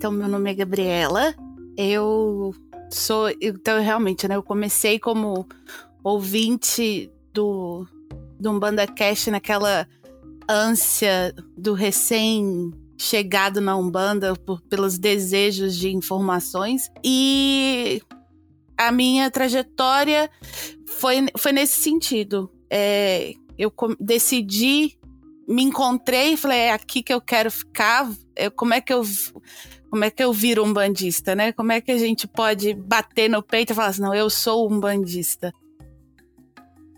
Então, meu nome é Gabriela. Eu sou. Então, realmente, né? Eu comecei como ouvinte do, do Umbanda Cast naquela ânsia do recém chegado na Umbanda por, pelos desejos de informações. E a minha trajetória foi, foi nesse sentido. É, eu decidi, me encontrei e falei, é aqui que eu quero ficar. É, como é que eu como é que eu viro um bandista, né? Como é que a gente pode bater no peito e falar assim, não, eu sou um bandista?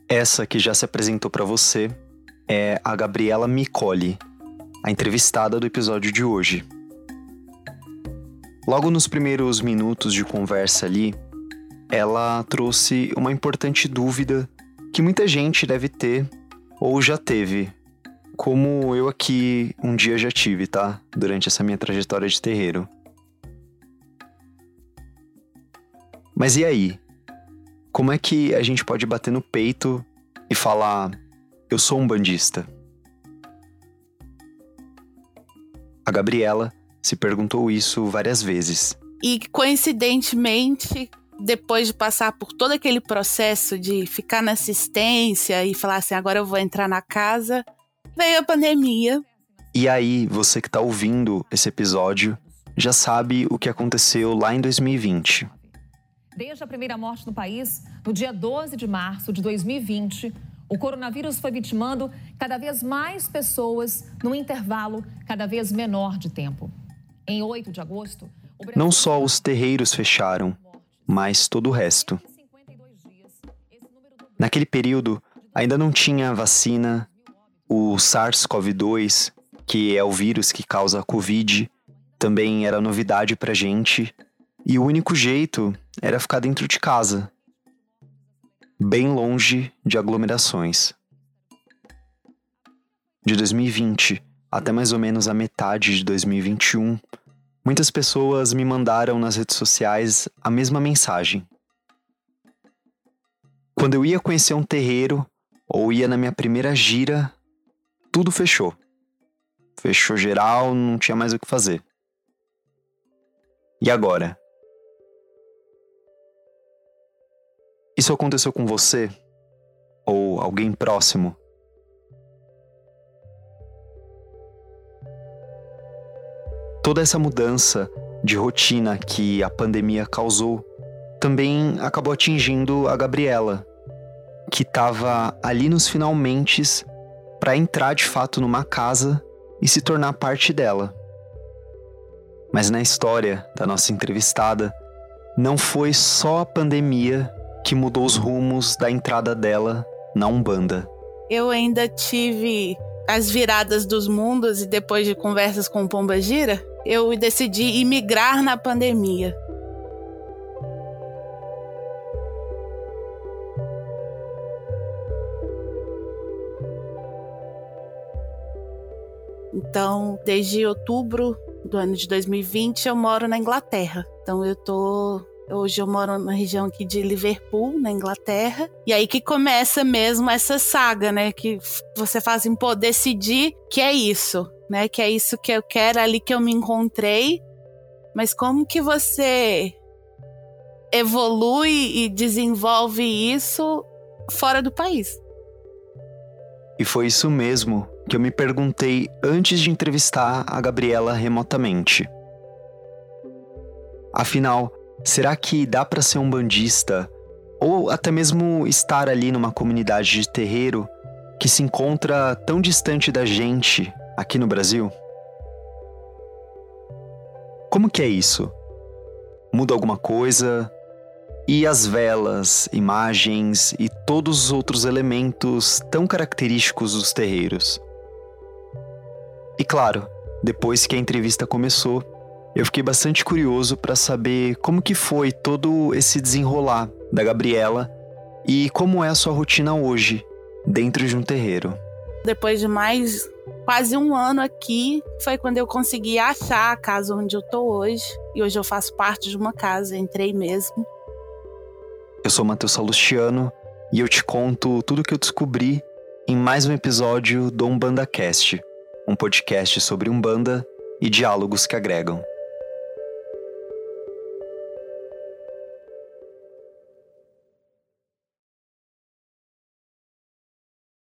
Essa que já se apresentou para você é a Gabriela Micoli, a entrevistada do episódio de hoje. Logo nos primeiros minutos de conversa ali, ela trouxe uma importante dúvida que muita gente deve ter ou já teve, como eu aqui um dia já tive, tá? Durante essa minha trajetória de terreiro. Mas e aí? Como é que a gente pode bater no peito e falar: eu sou um bandista? A Gabriela se perguntou isso várias vezes. E coincidentemente, depois de passar por todo aquele processo de ficar na assistência e falar assim: agora eu vou entrar na casa, veio a pandemia. E aí, você que está ouvindo esse episódio já sabe o que aconteceu lá em 2020. Desde a primeira morte no país, no dia 12 de março de 2020, o coronavírus foi vitimando cada vez mais pessoas num intervalo cada vez menor de tempo. Em 8 de agosto. Não só os terreiros fecharam, mas todo o resto. Naquele período, ainda não tinha vacina, o SARS-CoV-2, que é o vírus que causa a Covid, também era novidade pra gente e o único jeito era ficar dentro de casa, bem longe de aglomerações. De 2020 até mais ou menos a metade de 2021, muitas pessoas me mandaram nas redes sociais a mesma mensagem. Quando eu ia conhecer um terreiro ou ia na minha primeira gira, tudo fechou. Fechou geral, não tinha mais o que fazer. E agora? Isso aconteceu com você? Ou alguém próximo? Toda essa mudança de rotina que a pandemia causou também acabou atingindo a Gabriela, que estava ali nos finalmente para entrar de fato numa casa e se tornar parte dela. Mas na história da nossa entrevistada, não foi só a pandemia que mudou os rumos da entrada dela na Umbanda. Eu ainda tive as viradas dos mundos e depois de conversas com o Pomba Gira, eu decidi imigrar na pandemia. Então, desde outubro do ano de 2020, eu moro na Inglaterra. Então, eu tô Hoje eu moro na região aqui de Liverpool, na Inglaterra. E aí que começa mesmo essa saga, né? Que você faz assim, pô, decidir que é isso, né? Que é isso que eu quero, ali que eu me encontrei. Mas como que você evolui e desenvolve isso fora do país? E foi isso mesmo que eu me perguntei antes de entrevistar a Gabriela remotamente. Afinal, Será que dá para ser um bandista ou até mesmo estar ali numa comunidade de terreiro que se encontra tão distante da gente aqui no Brasil? Como que é isso? Muda alguma coisa? E as velas, imagens e todos os outros elementos tão característicos dos terreiros? Claro, depois que a entrevista começou, eu fiquei bastante curioso para saber como que foi todo esse desenrolar da Gabriela e como é a sua rotina hoje dentro de um terreiro. Depois de mais quase um ano aqui, foi quando eu consegui achar a casa onde eu tô hoje. E hoje eu faço parte de uma casa, entrei mesmo. Eu sou Matheus Salustiano e eu te conto tudo o que eu descobri em mais um episódio do Umbanda Cast, um podcast sobre Umbanda e diálogos que agregam.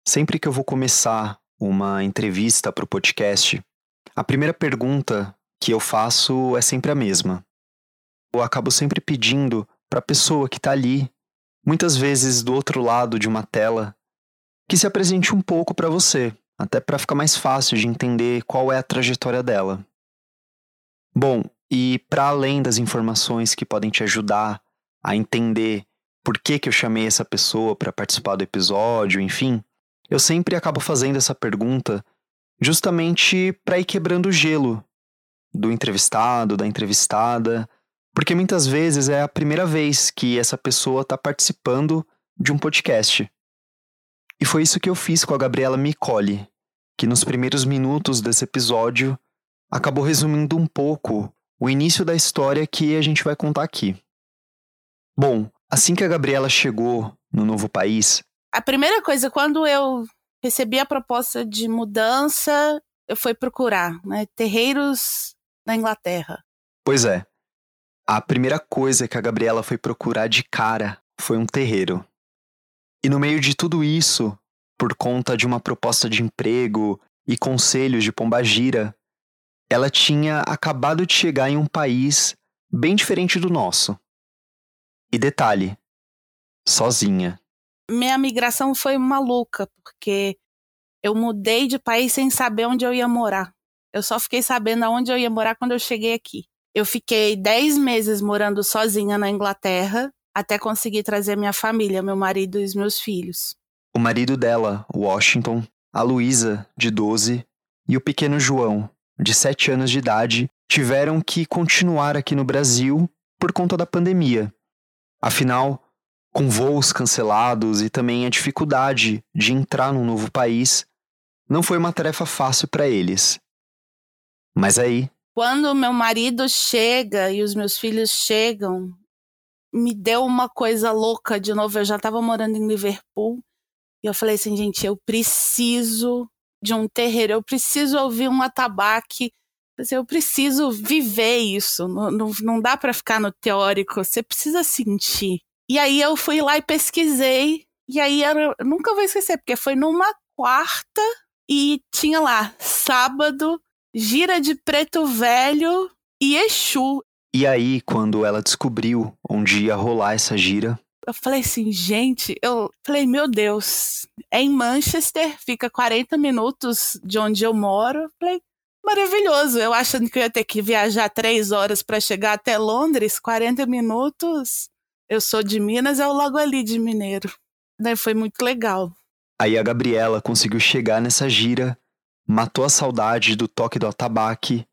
Sempre que eu vou começar uma entrevista para o podcast, a primeira pergunta que eu faço é sempre a mesma. Eu acabo sempre pedindo para a pessoa que está ali, muitas vezes do outro lado de uma tela, que se apresente um pouco para você, até para ficar mais fácil de entender qual é a trajetória dela. Bom, e para além das informações que podem te ajudar a entender por que, que eu chamei essa pessoa para participar do episódio, enfim, eu sempre acabo fazendo essa pergunta justamente para ir quebrando o gelo do entrevistado, da entrevistada, porque muitas vezes é a primeira vez que essa pessoa está participando de um podcast. E foi isso que eu fiz com a Gabriela Micoli, que nos primeiros minutos desse episódio acabou resumindo um pouco o início da história que a gente vai contar aqui. Bom, assim que a Gabriela chegou no novo país. A primeira coisa, quando eu recebi a proposta de mudança, eu fui procurar, né? Terreiros na Inglaterra. Pois é. A primeira coisa que a Gabriela foi procurar de cara foi um terreiro. E no meio de tudo isso, por conta de uma proposta de emprego e conselhos de Pombagira, ela tinha acabado de chegar em um país bem diferente do nosso. E detalhe, sozinha. Minha migração foi maluca, porque eu mudei de país sem saber onde eu ia morar. Eu só fiquei sabendo aonde eu ia morar quando eu cheguei aqui. Eu fiquei 10 meses morando sozinha na Inglaterra até conseguir trazer minha família, meu marido e os meus filhos. O marido dela, Washington, a Luísa, de 12, e o pequeno João, de 7 anos de idade, tiveram que continuar aqui no Brasil por conta da pandemia. Afinal, com voos cancelados e também a dificuldade de entrar num novo país, não foi uma tarefa fácil para eles. Mas aí. Quando meu marido chega e os meus filhos chegam, me deu uma coisa louca de novo. Eu já estava morando em Liverpool e eu falei assim, gente, eu preciso de um terreiro, eu preciso ouvir um atabaque, eu preciso viver isso. Não, não, não dá para ficar no teórico, você precisa sentir. E aí eu fui lá e pesquisei. E aí eu nunca vou esquecer, porque foi numa quarta e tinha lá sábado, gira de preto velho e Exu. E aí, quando ela descobriu onde ia rolar essa gira, eu falei assim, gente, eu falei, meu Deus, é em Manchester, fica 40 minutos de onde eu moro. Eu falei, maravilhoso. Eu achando que eu ia ter que viajar três horas para chegar até Londres, 40 minutos. Eu sou de Minas, é o logo ali de Mineiro. Daí foi muito legal. Aí a Gabriela conseguiu chegar nessa gira, matou a saudade do toque do atabaque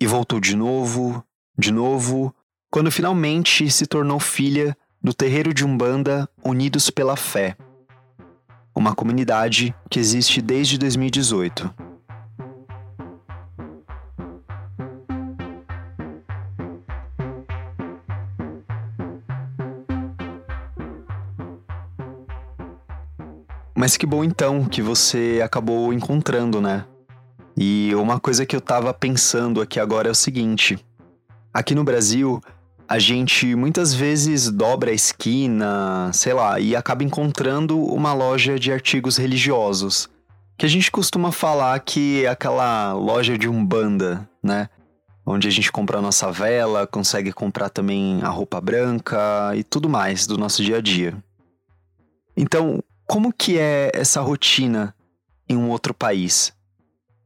e voltou de novo, de novo, quando finalmente se tornou filha do terreiro de Umbanda Unidos pela Fé, uma comunidade que existe desde 2018. Mas que bom então que você acabou encontrando, né? E uma coisa que eu tava pensando aqui agora é o seguinte: aqui no Brasil, a gente muitas vezes dobra a esquina, sei lá, e acaba encontrando uma loja de artigos religiosos. Que a gente costuma falar que é aquela loja de umbanda, né? Onde a gente compra a nossa vela, consegue comprar também a roupa branca e tudo mais do nosso dia a dia. Então, como que é essa rotina em um outro país?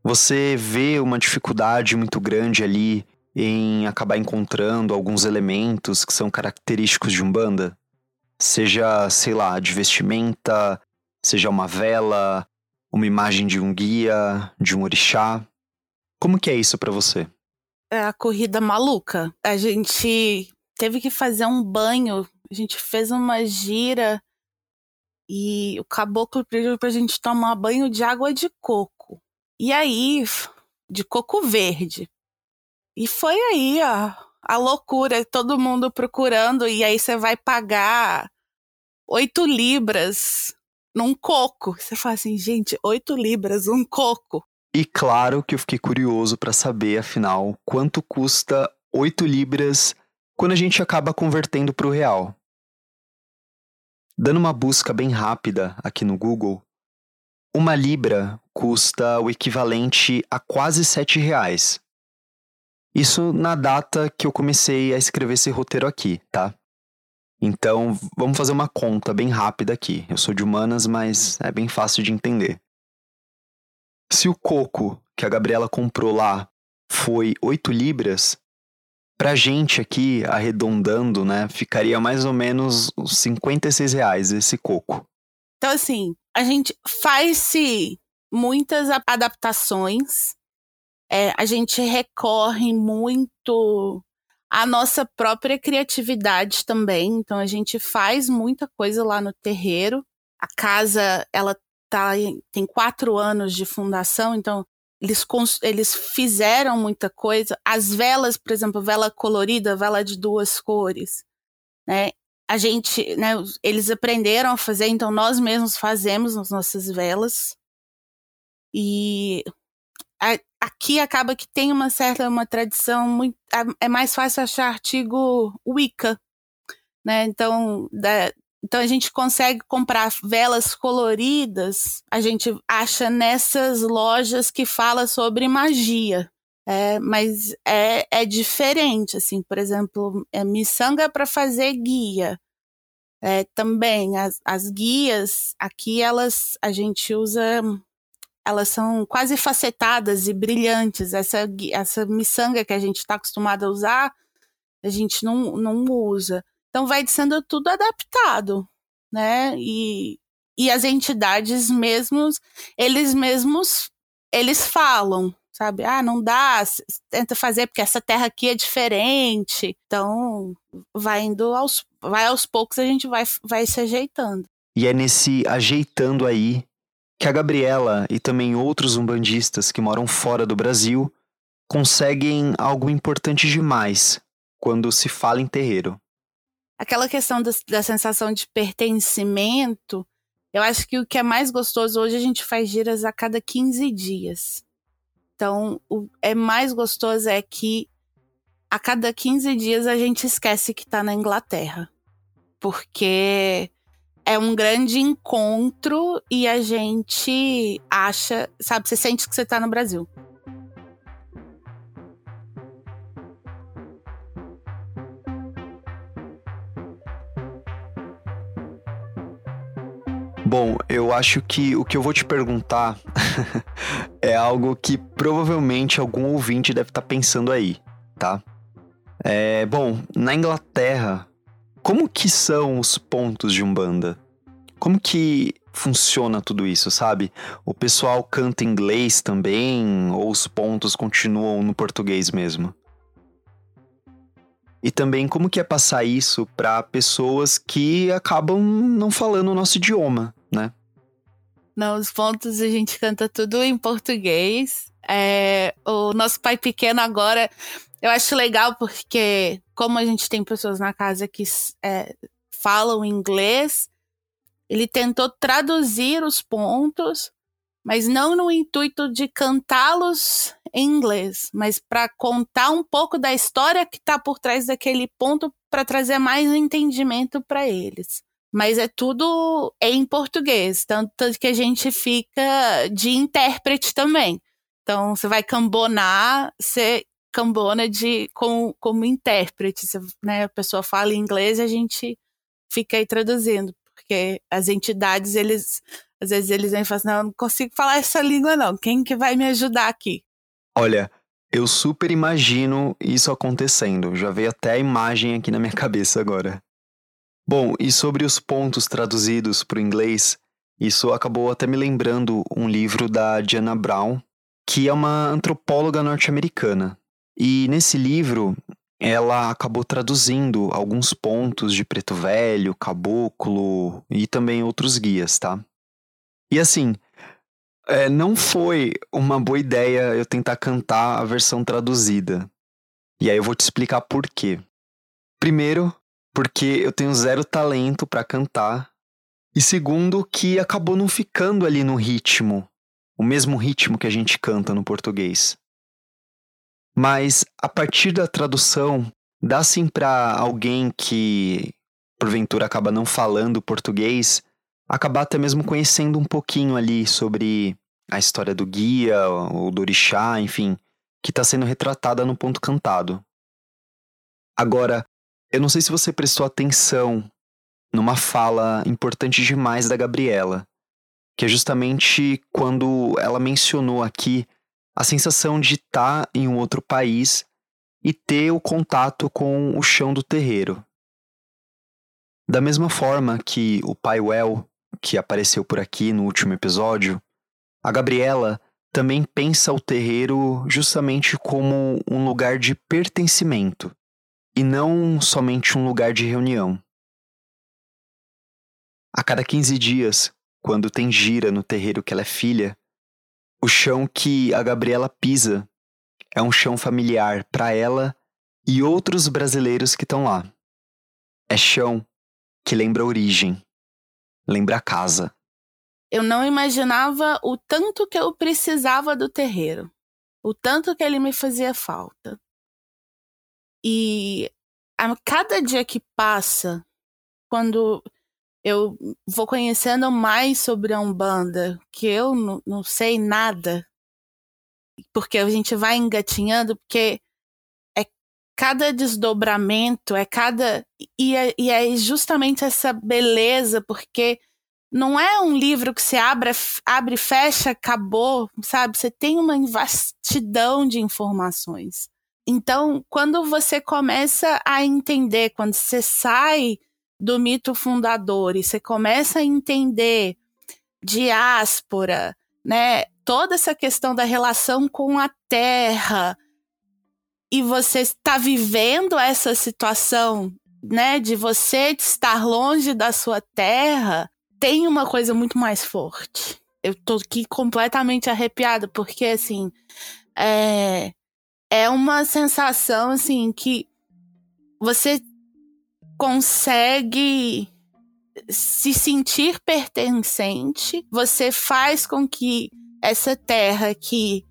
Você vê uma dificuldade muito grande ali em acabar encontrando alguns elementos que são característicos de Umbanda? Seja, sei lá, de vestimenta, seja uma vela, uma imagem de um guia, de um orixá. Como que é isso para você? É a corrida maluca. A gente teve que fazer um banho, a gente fez uma gira e o caboclo pediu pra gente tomar banho de água de coco. E aí, de coco verde. E foi aí a, a loucura, todo mundo procurando, e aí você vai pagar oito libras num coco. Você fala assim, gente, oito libras, um coco. E claro que eu fiquei curioso para saber, afinal, quanto custa oito libras quando a gente acaba convertendo para o real. Dando uma busca bem rápida aqui no Google, uma libra custa o equivalente a quase sete reais. Isso na data que eu comecei a escrever esse roteiro aqui, tá? Então, vamos fazer uma conta bem rápida aqui. Eu sou de humanas, mas é bem fácil de entender. Se o coco que a Gabriela comprou lá foi 8 libras, pra gente aqui, arredondando, né, ficaria mais ou menos uns 56 reais esse coco. Então, assim, a gente faz-se muitas adaptações, é, a gente recorre muito à nossa própria criatividade também. Então, a gente faz muita coisa lá no terreiro. A casa, ela tá, tem quatro anos de fundação, então eles, eles fizeram muita coisa. As velas, por exemplo, vela colorida, vela de duas cores, né? A gente, né, eles aprenderam a fazer, então nós mesmos fazemos as nossas velas. E a, aqui acaba que tem uma certa uma tradição muito é mais fácil achar artigo Wicca, né? Então, da, então a gente consegue comprar velas coloridas, a gente acha nessas lojas que fala sobre magia. É, mas é, é diferente, assim, por exemplo, é miçanga para fazer guia. É, também as, as guias aqui elas a gente usa elas são quase facetadas e brilhantes. Essa, essa miçanga que a gente está acostumado a usar, a gente não, não usa. Então vai sendo tudo adaptado, né? E, e as entidades mesmos, eles mesmos, eles falam, sabe? Ah, não dá, tenta fazer porque essa terra aqui é diferente. Então, vai indo aos, vai aos poucos a gente vai, vai se ajeitando. E é nesse ajeitando aí que a Gabriela e também outros umbandistas que moram fora do Brasil conseguem algo importante demais quando se fala em terreiro aquela questão da, da sensação de pertencimento, eu acho que o que é mais gostoso hoje a gente faz giras a cada 15 dias. Então, o é mais gostoso é que a cada 15 dias a gente esquece que está na Inglaterra. Porque é um grande encontro e a gente acha, sabe, você sente que você está no Brasil. Bom, eu acho que o que eu vou te perguntar é algo que provavelmente algum ouvinte deve estar tá pensando aí, tá? É, bom, na Inglaterra, como que são os pontos de Umbanda? Como que funciona tudo isso, sabe? O pessoal canta inglês também ou os pontos continuam no português mesmo? E também como que é passar isso para pessoas que acabam não falando o nosso idioma, né? Não, os pontos a gente canta tudo em português. É, o nosso pai pequeno agora, eu acho legal porque, como a gente tem pessoas na casa que é, falam inglês, ele tentou traduzir os pontos, mas não no intuito de cantá-los em inglês, mas para contar um pouco da história que está por trás daquele ponto para trazer mais entendimento para eles mas é tudo em português, tanto que a gente fica de intérprete também. Então, você vai cambonar, você cambona de, como, como intérprete, você, né? A pessoa fala inglês a gente fica aí traduzindo, porque as entidades, eles, às vezes eles vêm e falam assim, não, eu não consigo falar essa língua não, quem que vai me ajudar aqui? Olha, eu super imagino isso acontecendo, já veio até a imagem aqui na minha cabeça agora. Bom, e sobre os pontos traduzidos para o inglês, isso acabou até me lembrando um livro da Diana Brown, que é uma antropóloga norte-americana. E nesse livro, ela acabou traduzindo alguns pontos de Preto Velho, Caboclo e também outros guias, tá? E assim, é, não foi uma boa ideia eu tentar cantar a versão traduzida. E aí eu vou te explicar por quê. Primeiro, porque eu tenho zero talento para cantar. E segundo, que acabou não ficando ali no ritmo, o mesmo ritmo que a gente canta no português. Mas a partir da tradução, dá sim para alguém que porventura acaba não falando português acabar até mesmo conhecendo um pouquinho ali sobre a história do guia, ou do orixá, enfim, que está sendo retratada no ponto cantado. Agora, eu não sei se você prestou atenção numa fala importante demais da Gabriela, que é justamente quando ela mencionou aqui a sensação de estar em um outro país e ter o contato com o chão do terreiro. Da mesma forma que o pai Well, que apareceu por aqui no último episódio, a Gabriela também pensa o terreiro justamente como um lugar de pertencimento e não somente um lugar de reunião. A cada 15 dias, quando tem gira no terreiro que ela é filha, o chão que a Gabriela pisa é um chão familiar para ela e outros brasileiros que estão lá. É chão que lembra origem, lembra casa. Eu não imaginava o tanto que eu precisava do terreiro, o tanto que ele me fazia falta. E a cada dia que passa, quando eu vou conhecendo mais sobre a Umbanda, que eu não, sei nada, porque a gente vai engatinhando, porque é cada desdobramento, é cada. E é, e é justamente essa beleza, porque não é um livro que você abre, abre, fecha, acabou, sabe? Você tem uma vastidão de informações. Então, quando você começa a entender, quando você sai do mito fundador e você começa a entender diáspora, né, toda essa questão da relação com a terra, e você está vivendo essa situação, né, de você estar longe da sua terra, tem uma coisa muito mais forte. Eu tô aqui completamente arrepiada, porque assim, é, é uma sensação assim que você consegue se sentir pertencente, você faz com que essa terra que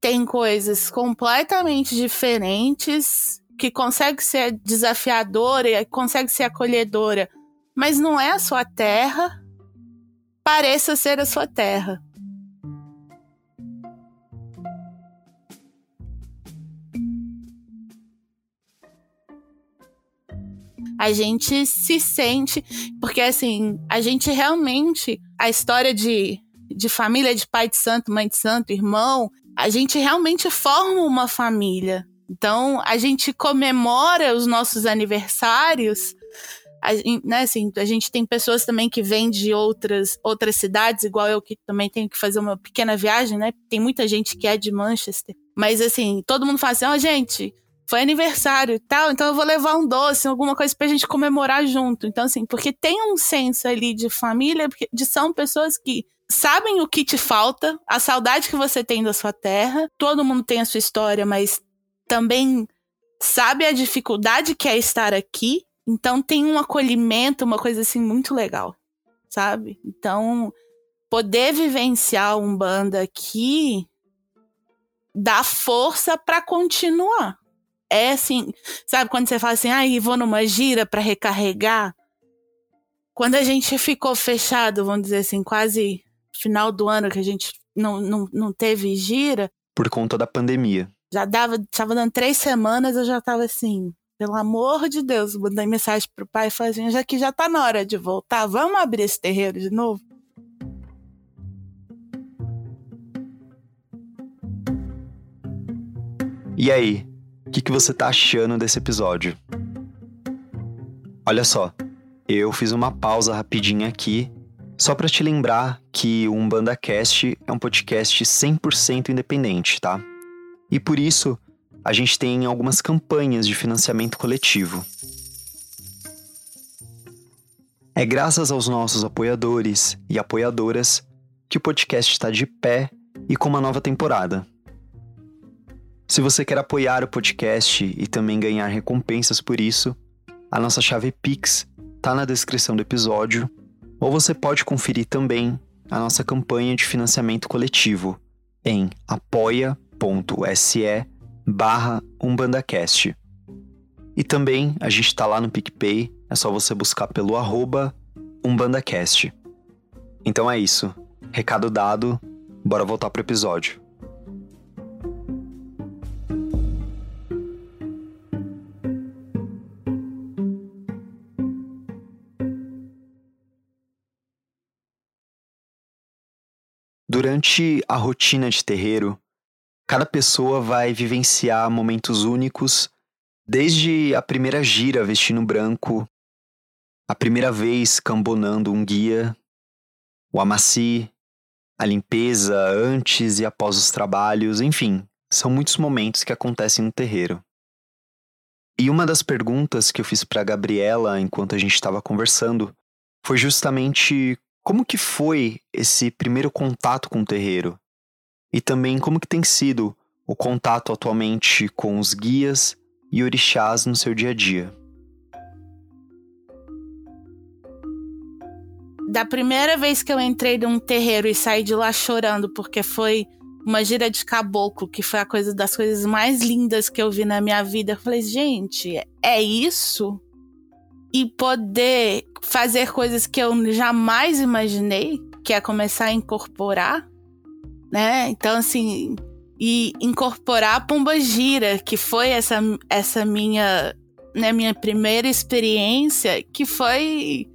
tem coisas completamente diferentes, que consegue ser desafiadora, consegue ser acolhedora, mas não é a sua terra, pareça ser a sua terra. A gente se sente. Porque, assim, a gente realmente. A história de, de família, de pai de santo, mãe de santo, irmão, a gente realmente forma uma família. Então, a gente comemora os nossos aniversários. A, né, assim, a gente tem pessoas também que vêm de outras, outras cidades, igual eu que também tenho que fazer uma pequena viagem, né? Tem muita gente que é de Manchester. Mas assim, todo mundo fala assim, ó, oh, gente, foi aniversário e tal, então eu vou levar um doce, alguma coisa pra gente comemorar junto. Então, assim, porque tem um senso ali de família, de são pessoas que sabem o que te falta, a saudade que você tem da sua terra. Todo mundo tem a sua história, mas também sabe a dificuldade que é estar aqui. Então tem um acolhimento, uma coisa assim muito legal, sabe? Então, poder vivenciar um banda aqui dá força para continuar é assim, sabe quando você fala assim, ai, ah, vou numa gira para recarregar? Quando a gente ficou fechado, vamos dizer assim, quase final do ano que a gente não, não, não teve gira. Por conta da pandemia. Já dava, tava dando três semanas, eu já tava assim, pelo amor de Deus, mandei mensagem pro pai e falei assim, já que já tá na hora de voltar, vamos abrir esse terreiro de novo? E aí, que, que você tá achando desse episódio. Olha só, eu fiz uma pausa rapidinha aqui, só para te lembrar que o Umbanda Cast é um podcast 100% independente, tá? E por isso, a gente tem algumas campanhas de financiamento coletivo. É graças aos nossos apoiadores e apoiadoras que o podcast está de pé e com uma nova temporada. Se você quer apoiar o podcast e também ganhar recompensas por isso, a nossa chave Pix está na descrição do episódio, ou você pode conferir também a nossa campanha de financiamento coletivo em apoia.se barra umbandacast. E também a gente está lá no PicPay, é só você buscar pelo arroba umbandacast. Então é isso. Recado dado, bora voltar pro episódio. Durante a rotina de terreiro, cada pessoa vai vivenciar momentos únicos, desde a primeira gira vestindo branco, a primeira vez cambonando um guia, o amaci, a limpeza antes e após os trabalhos, enfim, são muitos momentos que acontecem no terreiro. E uma das perguntas que eu fiz para Gabriela enquanto a gente estava conversando foi justamente como que foi esse primeiro contato com o terreiro? E também como que tem sido o contato atualmente com os guias e orixás no seu dia a dia? Da primeira vez que eu entrei num terreiro e saí de lá chorando porque foi uma gira de caboclo, que foi a coisa das coisas mais lindas que eu vi na minha vida. Eu falei, gente, é isso? E poder fazer coisas que eu jamais imaginei, que é começar a incorporar, né? Então, assim, e incorporar a Pomba Gira, que foi essa, essa minha, né, minha primeira experiência, que foi,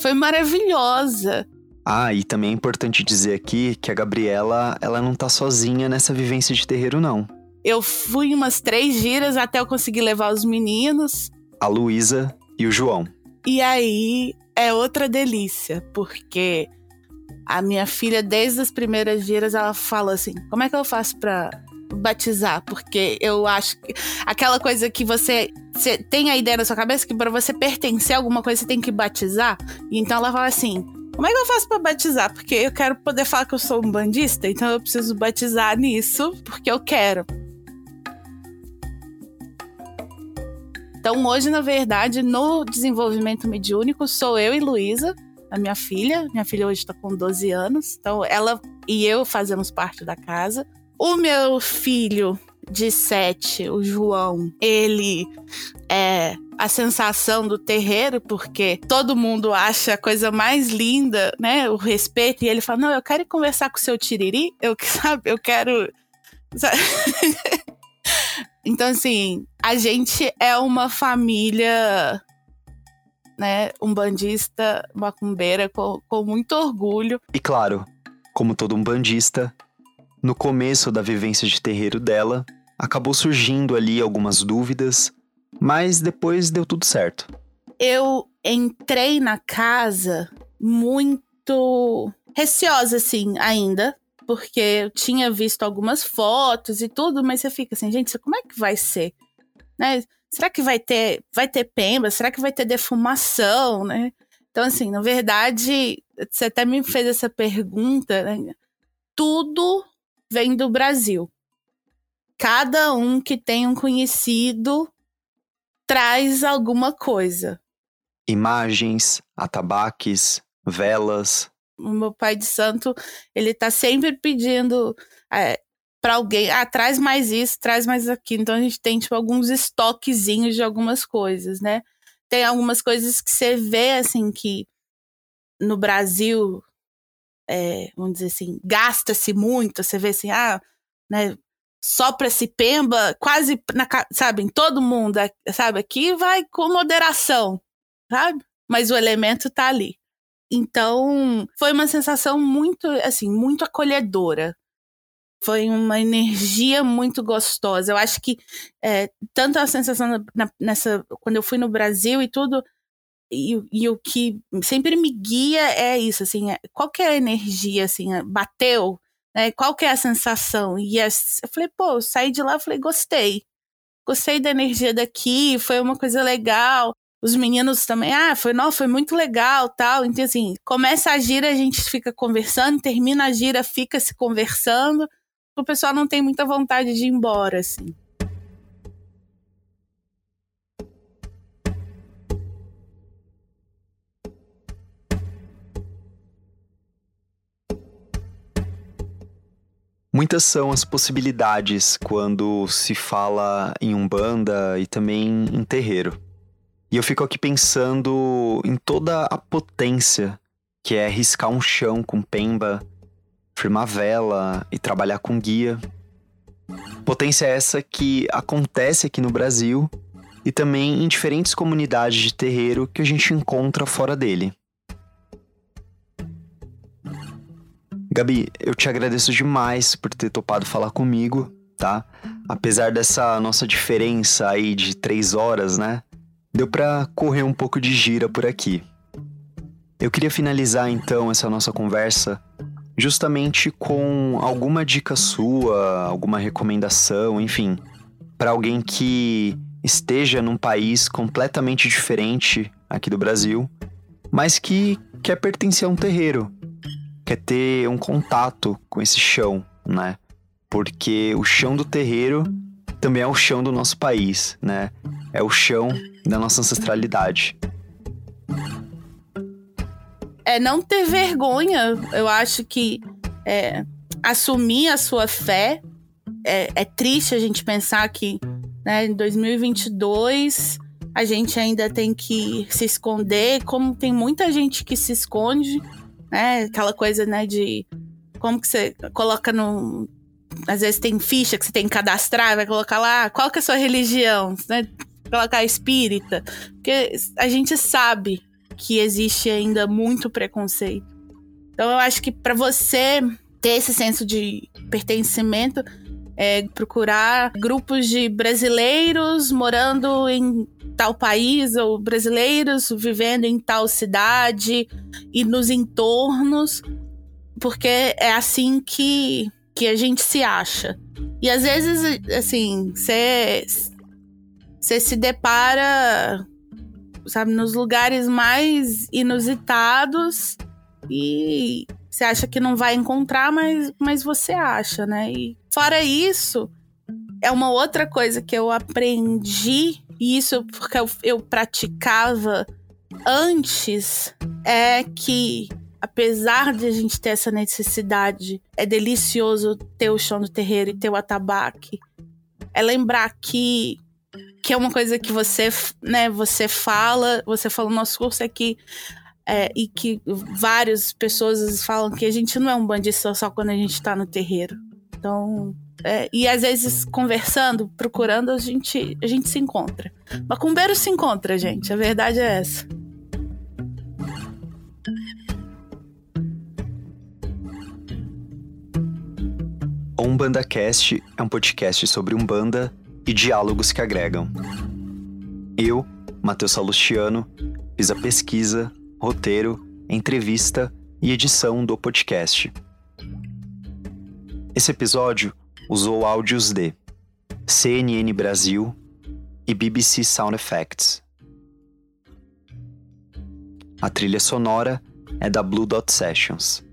foi maravilhosa. Ah, e também é importante dizer aqui que a Gabriela, ela não tá sozinha nessa vivência de terreiro, não. Eu fui umas três giras até eu conseguir levar os meninos. A Luísa e o João. E aí é outra delícia, porque a minha filha, desde as primeiras giras, ela fala assim: como é que eu faço pra batizar? Porque eu acho que aquela coisa que você, você tem a ideia na sua cabeça que para você pertencer a alguma coisa você tem que batizar. E então ela fala assim: como é que eu faço para batizar? Porque eu quero poder falar que eu sou um bandista, então eu preciso batizar nisso, porque eu quero. Então, hoje, na verdade, no desenvolvimento mediúnico, sou eu e Luísa, a minha filha. Minha filha hoje está com 12 anos. Então, ela e eu fazemos parte da casa. O meu filho de 7, o João, ele é a sensação do terreiro, porque todo mundo acha a coisa mais linda, né? O respeito. E ele fala: Não, eu quero conversar com o seu tiriri. Eu, sabe, eu quero. Sabe? Então, assim, a gente é uma família, né, umbandista, macumbeira, com, com muito orgulho. E claro, como todo umbandista, no começo da vivência de terreiro dela, acabou surgindo ali algumas dúvidas, mas depois deu tudo certo. Eu entrei na casa muito receosa, assim, ainda, porque eu tinha visto algumas fotos e tudo, mas você fica assim, gente, como é que vai ser? Né? Será que vai ter, vai ter pemba? Será que vai ter defumação, né? Então, assim, na verdade, você até me fez essa pergunta, né? Tudo vem do Brasil. Cada um que tem um conhecido traz alguma coisa. Imagens, atabaques, velas, o meu pai de santo, ele tá sempre pedindo é, para alguém, ah, traz mais isso, traz mais aquilo. Então a gente tem, tipo, alguns estoquezinhos de algumas coisas, né? Tem algumas coisas que você vê, assim, que no Brasil, é, vamos dizer assim, gasta-se muito, você vê assim, ah, né, sopra-se pemba, quase, na, sabe, em todo mundo, sabe? Aqui vai com moderação, sabe? Mas o elemento tá ali. Então, foi uma sensação muito, assim, muito acolhedora. Foi uma energia muito gostosa. Eu acho que é, tanto a sensação na, nessa quando eu fui no Brasil e tudo, e, e, o que sempre me guia é isso, assim, é, qual que é a energia, assim, bateu, né? Qual que é a sensação? E eu falei, pô, eu saí de lá, falei, gostei. Gostei da energia daqui, foi uma coisa legal os meninos também, ah, foi, não, foi muito legal, tal. Então, assim, começa a gira, a gente fica conversando, termina a gira, fica se conversando. O pessoal não tem muita vontade de ir embora, assim. Muitas são as possibilidades quando se fala em umbanda e também em terreiro. E eu fico aqui pensando em toda a potência que é riscar um chão com pemba, firmar vela e trabalhar com guia. Potência essa que acontece aqui no Brasil e também em diferentes comunidades de terreiro que a gente encontra fora dele. Gabi, eu te agradeço demais por ter topado falar comigo, tá? Apesar dessa nossa diferença aí de três horas, né? Deu pra correr um pouco de gira por aqui. Eu queria finalizar então essa nossa conversa justamente com alguma dica sua, alguma recomendação, enfim, para alguém que esteja num país completamente diferente aqui do Brasil, mas que quer pertencer a um terreiro, quer ter um contato com esse chão, né? Porque o chão do terreiro também é o chão do nosso país, né? É o chão da nossa ancestralidade. É não ter vergonha. Eu acho que é, assumir a sua fé é, é, triste a gente pensar que né, em 2022 a gente ainda tem que se esconder, como tem muita gente que se esconde, né? Aquela coisa, né, de como que você coloca no às vezes tem ficha que você tem que cadastrar, vai colocar lá qual que é a sua religião, né? Colocar espírita. Porque a gente sabe que existe ainda muito preconceito. Então eu acho que para você ter esse senso de pertencimento, é procurar grupos de brasileiros morando em tal país ou brasileiros vivendo em tal cidade e nos entornos, porque é assim que que a gente se acha. E às vezes, assim, você se depara, sabe, nos lugares mais inusitados e você acha que não vai encontrar, mas, mas você acha, né? E fora isso, é uma outra coisa que eu aprendi, e isso porque eu, eu praticava antes, é que apesar de a gente ter essa necessidade, é delicioso ter o chão do terreiro e ter o atabaque. É lembrar que que é uma coisa que você, né, você fala, você fala no nosso curso aqui é, e que várias pessoas falam que a gente não é um bandista só quando a gente está no terreiro. Então, é, e às vezes conversando, procurando, a gente, a gente se encontra. Macumbeiro se encontra, gente. A verdade é essa. Umbanda Cast é um podcast sobre Umbanda e diálogos que agregam. Eu, Matheus Salustiano, fiz a pesquisa, roteiro, entrevista e edição do podcast. Esse episódio usou áudios de CNN Brasil e BBC Sound Effects. A trilha sonora é da Blue Dot Sessions.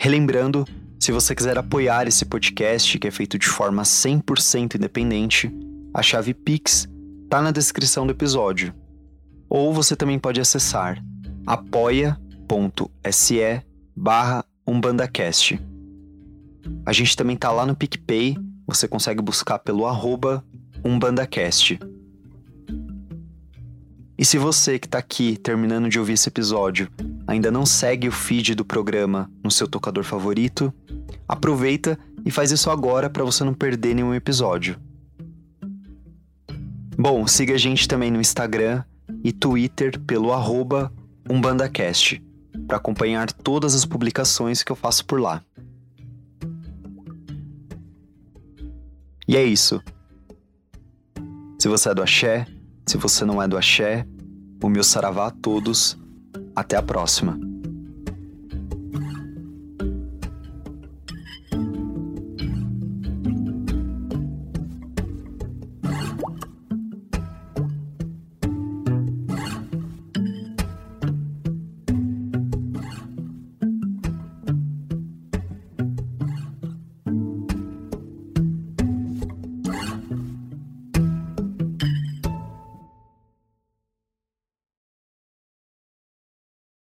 Relembrando se você quiser apoiar esse podcast, que é feito de forma 100% independente, a chave Pix está na descrição do episódio. Ou você também pode acessar apoia.se barra umbandacast. A gente também tá lá no PicPay, você consegue buscar pelo arroba umbandacast. E se você que está aqui terminando de ouvir esse episódio ainda não segue o feed do programa no seu tocador favorito, aproveita e faz isso agora para você não perder nenhum episódio. Bom, siga a gente também no Instagram e Twitter pelo arroba UmbandaCast para acompanhar todas as publicações que eu faço por lá. E é isso. Se você é do axé, se você não é do axé, o meu saravá a todos. Até a próxima.